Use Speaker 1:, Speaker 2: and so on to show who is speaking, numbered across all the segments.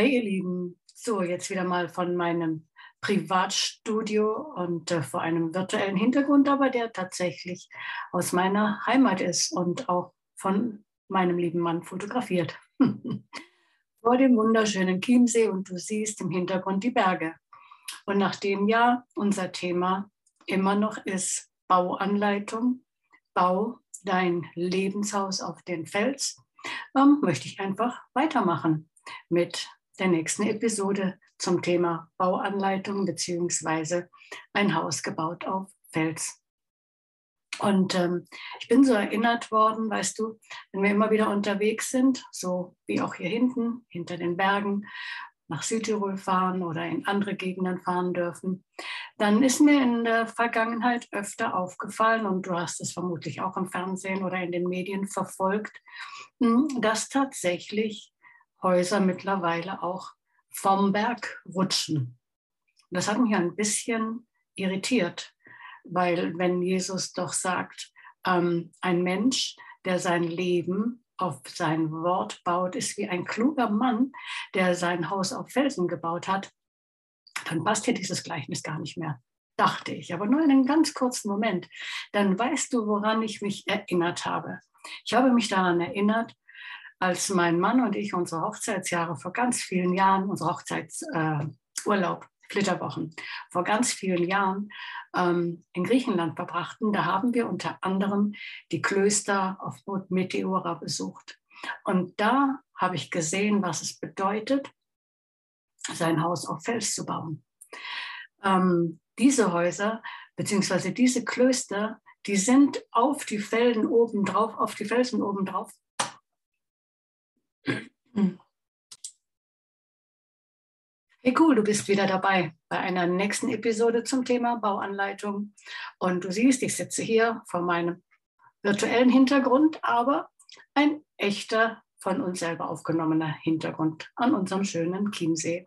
Speaker 1: Hey ihr Lieben, so jetzt wieder mal von meinem Privatstudio und äh, vor einem virtuellen Hintergrund, aber der tatsächlich aus meiner Heimat ist und auch von meinem lieben Mann fotografiert. vor dem wunderschönen Chiemsee und du siehst im Hintergrund die Berge. Und nachdem ja unser Thema immer noch ist Bauanleitung, bau dein Lebenshaus auf den Fels, ähm, möchte ich einfach weitermachen mit der nächsten Episode zum Thema Bauanleitung beziehungsweise ein Haus gebaut auf Fels. Und ähm, ich bin so erinnert worden, weißt du, wenn wir immer wieder unterwegs sind, so wie auch hier hinten, hinter den Bergen, nach Südtirol fahren oder in andere Gegenden fahren dürfen, dann ist mir in der Vergangenheit öfter aufgefallen, und du hast es vermutlich auch im Fernsehen oder in den Medien verfolgt, hm, dass tatsächlich Häuser mittlerweile auch vom Berg rutschen. Das hat mich ein bisschen irritiert, weil wenn Jesus doch sagt, ähm, ein Mensch, der sein Leben auf sein Wort baut, ist wie ein kluger Mann, der sein Haus auf Felsen gebaut hat, dann passt hier dieses Gleichnis gar nicht mehr, dachte ich. Aber nur in einem ganz kurzen Moment. Dann weißt du, woran ich mich erinnert habe. Ich habe mich daran erinnert, als mein Mann und ich unsere Hochzeitsjahre vor ganz vielen Jahren, unsere Hochzeitsurlaub, äh, Flitterwochen, vor ganz vielen Jahren ähm, in Griechenland verbrachten, da haben wir unter anderem die Klöster auf Meteora besucht. Und da habe ich gesehen, was es bedeutet, sein Haus auf Fels zu bauen. Ähm, diese Häuser beziehungsweise diese Klöster, die sind auf die Felsen oben drauf, auf die Felsen oben drauf Hey cool, du bist wieder dabei bei einer nächsten Episode zum Thema Bauanleitung. Und du siehst, ich sitze hier vor meinem virtuellen Hintergrund, aber ein echter von uns selber aufgenommener Hintergrund an unserem schönen Chiemsee.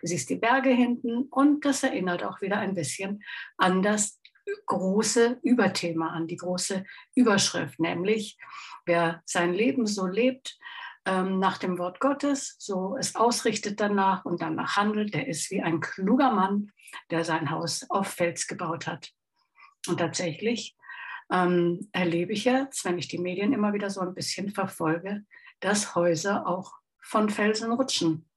Speaker 1: Du siehst die Berge hinten und das erinnert auch wieder ein bisschen an das große Überthema, an die große Überschrift, nämlich wer sein Leben so lebt, ähm, nach dem Wort Gottes, so es ausrichtet danach und danach handelt, der ist wie ein kluger Mann, der sein Haus auf Fels gebaut hat. Und tatsächlich ähm, erlebe ich jetzt, wenn ich die Medien immer wieder so ein bisschen verfolge, dass Häuser auch von Felsen rutschen.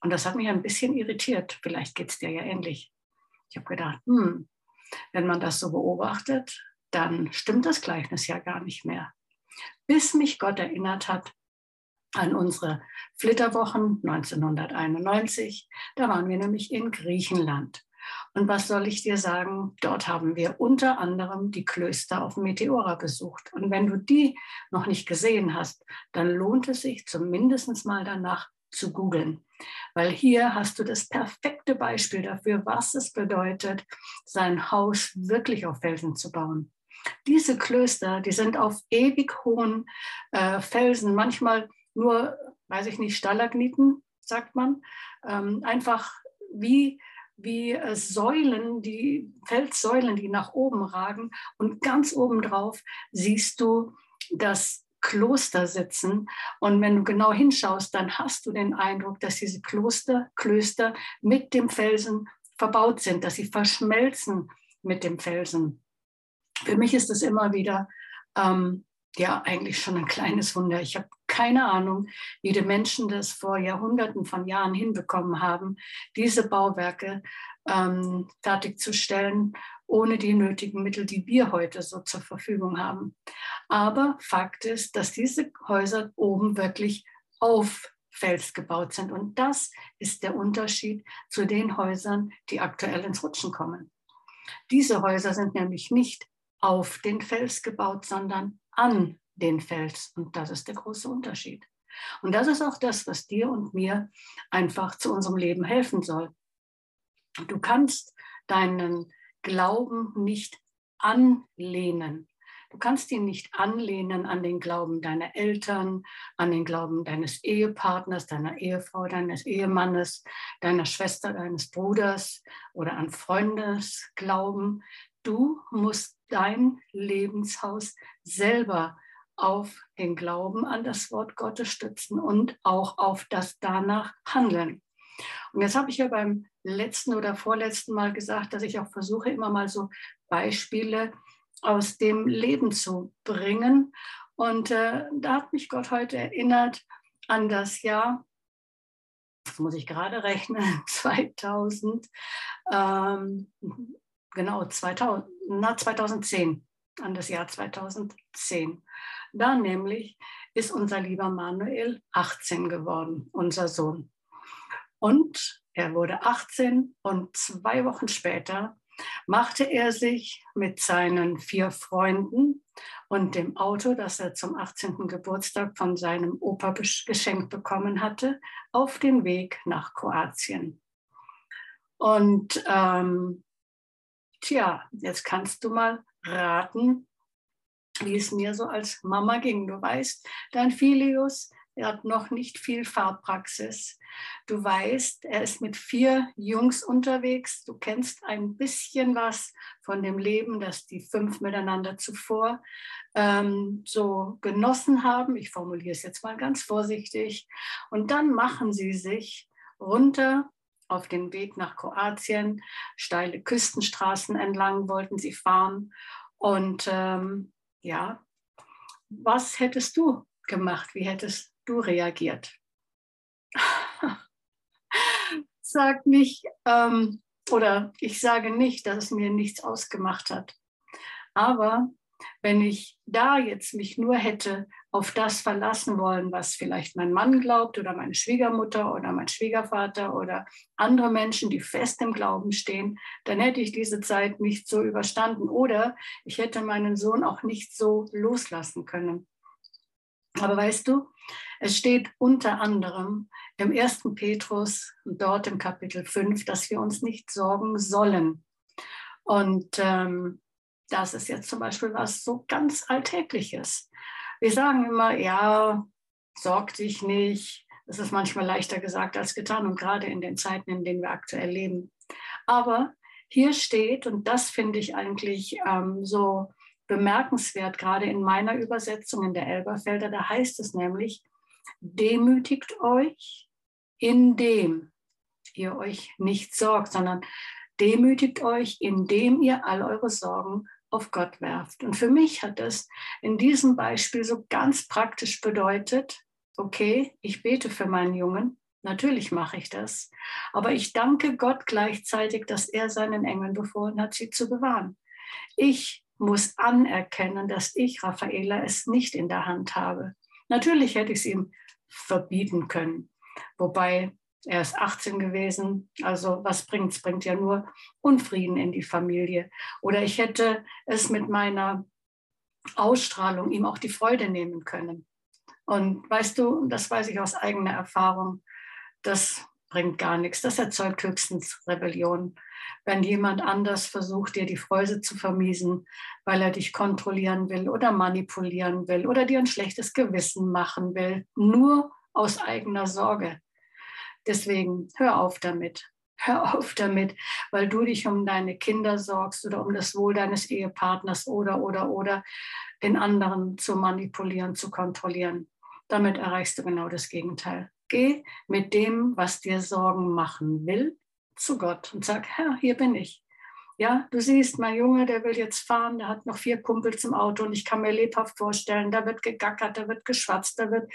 Speaker 1: Und das hat mich ein bisschen irritiert. Vielleicht geht es dir ja ähnlich. Ich habe gedacht, hm, wenn man das so beobachtet, dann stimmt das Gleichnis ja gar nicht mehr. Bis mich Gott erinnert hat, an unsere Flitterwochen 1991. Da waren wir nämlich in Griechenland. Und was soll ich dir sagen? Dort haben wir unter anderem die Klöster auf Meteora besucht. Und wenn du die noch nicht gesehen hast, dann lohnt es sich zumindest mal danach zu googeln. Weil hier hast du das perfekte Beispiel dafür, was es bedeutet, sein Haus wirklich auf Felsen zu bauen. Diese Klöster, die sind auf ewig hohen äh, Felsen, manchmal nur, weiß ich nicht, Stalagniten, sagt man, ähm, einfach wie, wie äh, Säulen, die Felssäulen, die nach oben ragen. Und ganz oben drauf siehst du das Kloster sitzen. Und wenn du genau hinschaust, dann hast du den Eindruck, dass diese Kloster, Klöster mit dem Felsen verbaut sind, dass sie verschmelzen mit dem Felsen. Für mich ist es immer wieder ähm, ja eigentlich schon ein kleines Wunder. Ich habe keine Ahnung, wie die Menschen das vor Jahrhunderten von Jahren hinbekommen haben, diese Bauwerke ähm, fertigzustellen, ohne die nötigen Mittel, die wir heute so zur Verfügung haben. Aber Fakt ist, dass diese Häuser oben wirklich auf Fels gebaut sind. Und das ist der Unterschied zu den Häusern, die aktuell ins Rutschen kommen. Diese Häuser sind nämlich nicht auf den Fels gebaut, sondern an den Fels. Und das ist der große Unterschied. Und das ist auch das, was dir und mir einfach zu unserem Leben helfen soll. Du kannst deinen Glauben nicht anlehnen. Du kannst ihn nicht anlehnen an den Glauben deiner Eltern, an den Glauben deines Ehepartners, deiner Ehefrau, deines Ehemannes, deiner Schwester, deines Bruders oder an Freundesglauben. Du musst dein Lebenshaus selber auf den Glauben an das Wort Gottes stützen und auch auf das danach handeln. Und jetzt habe ich ja beim letzten oder vorletzten Mal gesagt, dass ich auch versuche, immer mal so Beispiele aus dem Leben zu bringen. Und äh, da hat mich Gott heute erinnert an das Jahr, das muss ich gerade rechnen, 2000, ähm, genau, 2000, na, 2010, an das Jahr 2010. Da nämlich ist unser lieber Manuel 18 geworden, unser Sohn. Und er wurde 18 und zwei Wochen später machte er sich mit seinen vier Freunden und dem Auto, das er zum 18. Geburtstag von seinem Opa geschenkt bekommen hatte, auf den Weg nach Kroatien. Und ähm, tja, jetzt kannst du mal raten, wie es mir so als Mama ging. Du weißt, dein Filius, er hat noch nicht viel Fahrpraxis. Du weißt, er ist mit vier Jungs unterwegs. Du kennst ein bisschen was von dem Leben, das die fünf miteinander zuvor ähm, so genossen haben. Ich formuliere es jetzt mal ganz vorsichtig. Und dann machen sie sich runter auf den Weg nach Kroatien. Steile Küstenstraßen entlang wollten sie fahren. Und ähm, ja, was hättest du gemacht? Wie hättest du reagiert? Sag nicht, ähm, oder ich sage nicht, dass es mir nichts ausgemacht hat. Aber wenn ich da jetzt mich nur hätte auf das verlassen wollen, was vielleicht mein Mann glaubt oder meine Schwiegermutter oder mein Schwiegervater oder andere Menschen, die fest im Glauben stehen, dann hätte ich diese Zeit nicht so überstanden oder ich hätte meinen Sohn auch nicht so loslassen können. Aber weißt du, es steht unter anderem im 1. Petrus, dort im Kapitel 5, dass wir uns nicht sorgen sollen. Und ähm, das ist jetzt zum Beispiel was so ganz Alltägliches. Wir sagen immer, ja, sorg dich nicht. Das ist manchmal leichter gesagt als getan und gerade in den Zeiten, in denen wir aktuell leben. Aber hier steht, und das finde ich eigentlich ähm, so bemerkenswert, gerade in meiner Übersetzung in der Elberfelder, da heißt es nämlich, demütigt euch, indem ihr euch nicht sorgt, sondern demütigt euch, indem ihr all eure Sorgen auf Gott werft. Und für mich hat das in diesem Beispiel so ganz praktisch bedeutet, okay, ich bete für meinen Jungen, natürlich mache ich das, aber ich danke Gott gleichzeitig, dass er seinen Engeln befohlen hat, sie zu bewahren. Ich muss anerkennen, dass ich, Raffaela, es nicht in der Hand habe. Natürlich hätte ich es ihm verbieten können, wobei er ist 18 gewesen, also was bringt es? Bringt ja nur Unfrieden in die Familie. Oder ich hätte es mit meiner Ausstrahlung ihm auch die Freude nehmen können. Und weißt du, das weiß ich aus eigener Erfahrung, das bringt gar nichts. Das erzeugt höchstens Rebellion. Wenn jemand anders versucht, dir die Freude zu vermiesen, weil er dich kontrollieren will oder manipulieren will oder dir ein schlechtes Gewissen machen will, nur aus eigener Sorge. Deswegen hör auf damit. Hör auf damit, weil du dich um deine Kinder sorgst oder um das Wohl deines Ehepartners oder, oder, oder den anderen zu manipulieren, zu kontrollieren. Damit erreichst du genau das Gegenteil. Geh mit dem, was dir Sorgen machen will, zu Gott und sag, Herr, hier bin ich. Ja, du siehst, mein Junge, der will jetzt fahren, der hat noch vier Kumpels im Auto und ich kann mir lebhaft vorstellen, da wird gegackert, da wird geschwatzt, da wird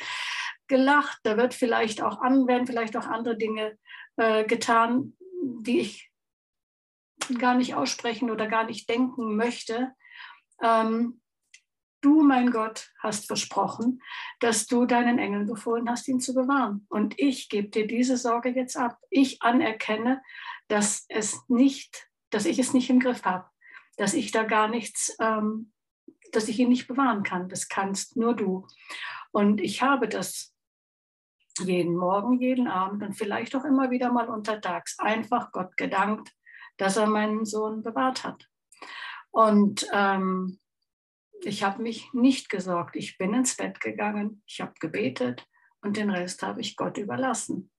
Speaker 1: gelacht, da wird vielleicht auch an, werden vielleicht auch andere Dinge äh, getan, die ich gar nicht aussprechen oder gar nicht denken möchte. Ähm, Du, mein Gott, hast versprochen, dass du deinen Engeln befohlen hast, ihn zu bewahren. Und ich gebe dir diese Sorge jetzt ab. Ich anerkenne, dass es nicht, dass ich es nicht im Griff habe, dass ich da gar nichts, ähm, dass ich ihn nicht bewahren kann. Das kannst nur du. Und ich habe das jeden Morgen, jeden Abend und vielleicht auch immer wieder mal untertags einfach Gott gedankt, dass er meinen Sohn bewahrt hat. Und ähm, ich habe mich nicht gesorgt. Ich bin ins Bett gegangen, ich habe gebetet und den Rest habe ich Gott überlassen.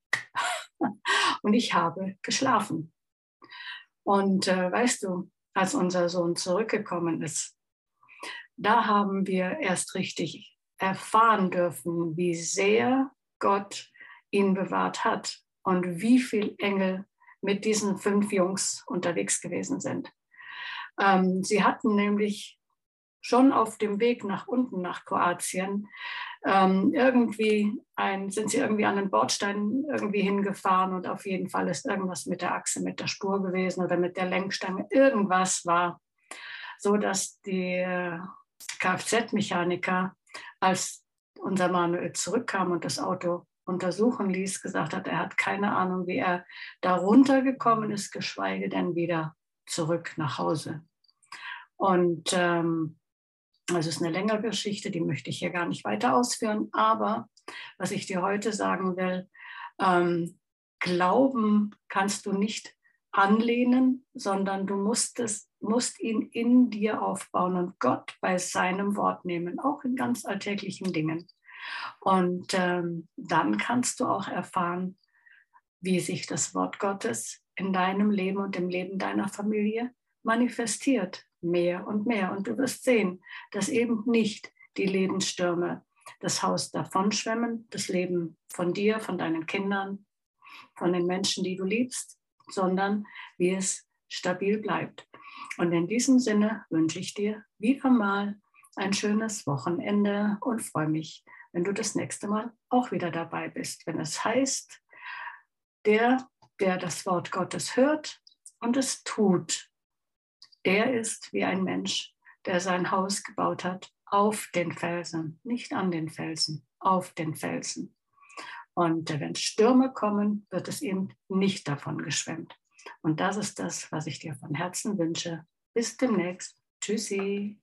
Speaker 1: und ich habe geschlafen. Und äh, weißt du, als unser Sohn zurückgekommen ist, da haben wir erst richtig erfahren dürfen, wie sehr Gott ihn bewahrt hat und wie viele Engel mit diesen fünf Jungs unterwegs gewesen sind. Ähm, sie hatten nämlich schon auf dem Weg nach unten nach Kroatien ähm, irgendwie ein, sind sie irgendwie an den Bordstein irgendwie hingefahren und auf jeden Fall ist irgendwas mit der Achse, mit der Spur gewesen oder mit der Lenkstange. Irgendwas war so, dass die äh, Kfz-Mechaniker, als unser Manuel zurückkam und das Auto untersuchen ließ, gesagt hat, er hat keine Ahnung, wie er da runtergekommen ist, geschweige denn wieder zurück nach Hause. Und ähm, das ist eine längere Geschichte, die möchte ich hier gar nicht weiter ausführen. Aber was ich dir heute sagen will, ähm, Glauben kannst du nicht anlehnen, sondern du musst, es, musst ihn in dir aufbauen und Gott bei seinem Wort nehmen, auch in ganz alltäglichen Dingen. Und ähm, dann kannst du auch erfahren, wie sich das Wort Gottes in deinem Leben und im Leben deiner Familie manifestiert, mehr und mehr. Und du wirst sehen, dass eben nicht die Lebensstürme das Haus davonschwemmen, das Leben von dir, von deinen Kindern, von den Menschen, die du liebst, sondern wie es stabil bleibt. Und in diesem Sinne wünsche ich dir wieder mal ein schönes Wochenende und freue mich, wenn du das nächste Mal auch wieder dabei bist, wenn es heißt, der, der das Wort Gottes hört und es tut, der ist wie ein Mensch, der sein Haus gebaut hat auf den Felsen, nicht an den Felsen, auf den Felsen. Und wenn Stürme kommen, wird es ihm nicht davon geschwemmt. Und das ist das, was ich dir von Herzen wünsche. Bis demnächst. Tschüssi.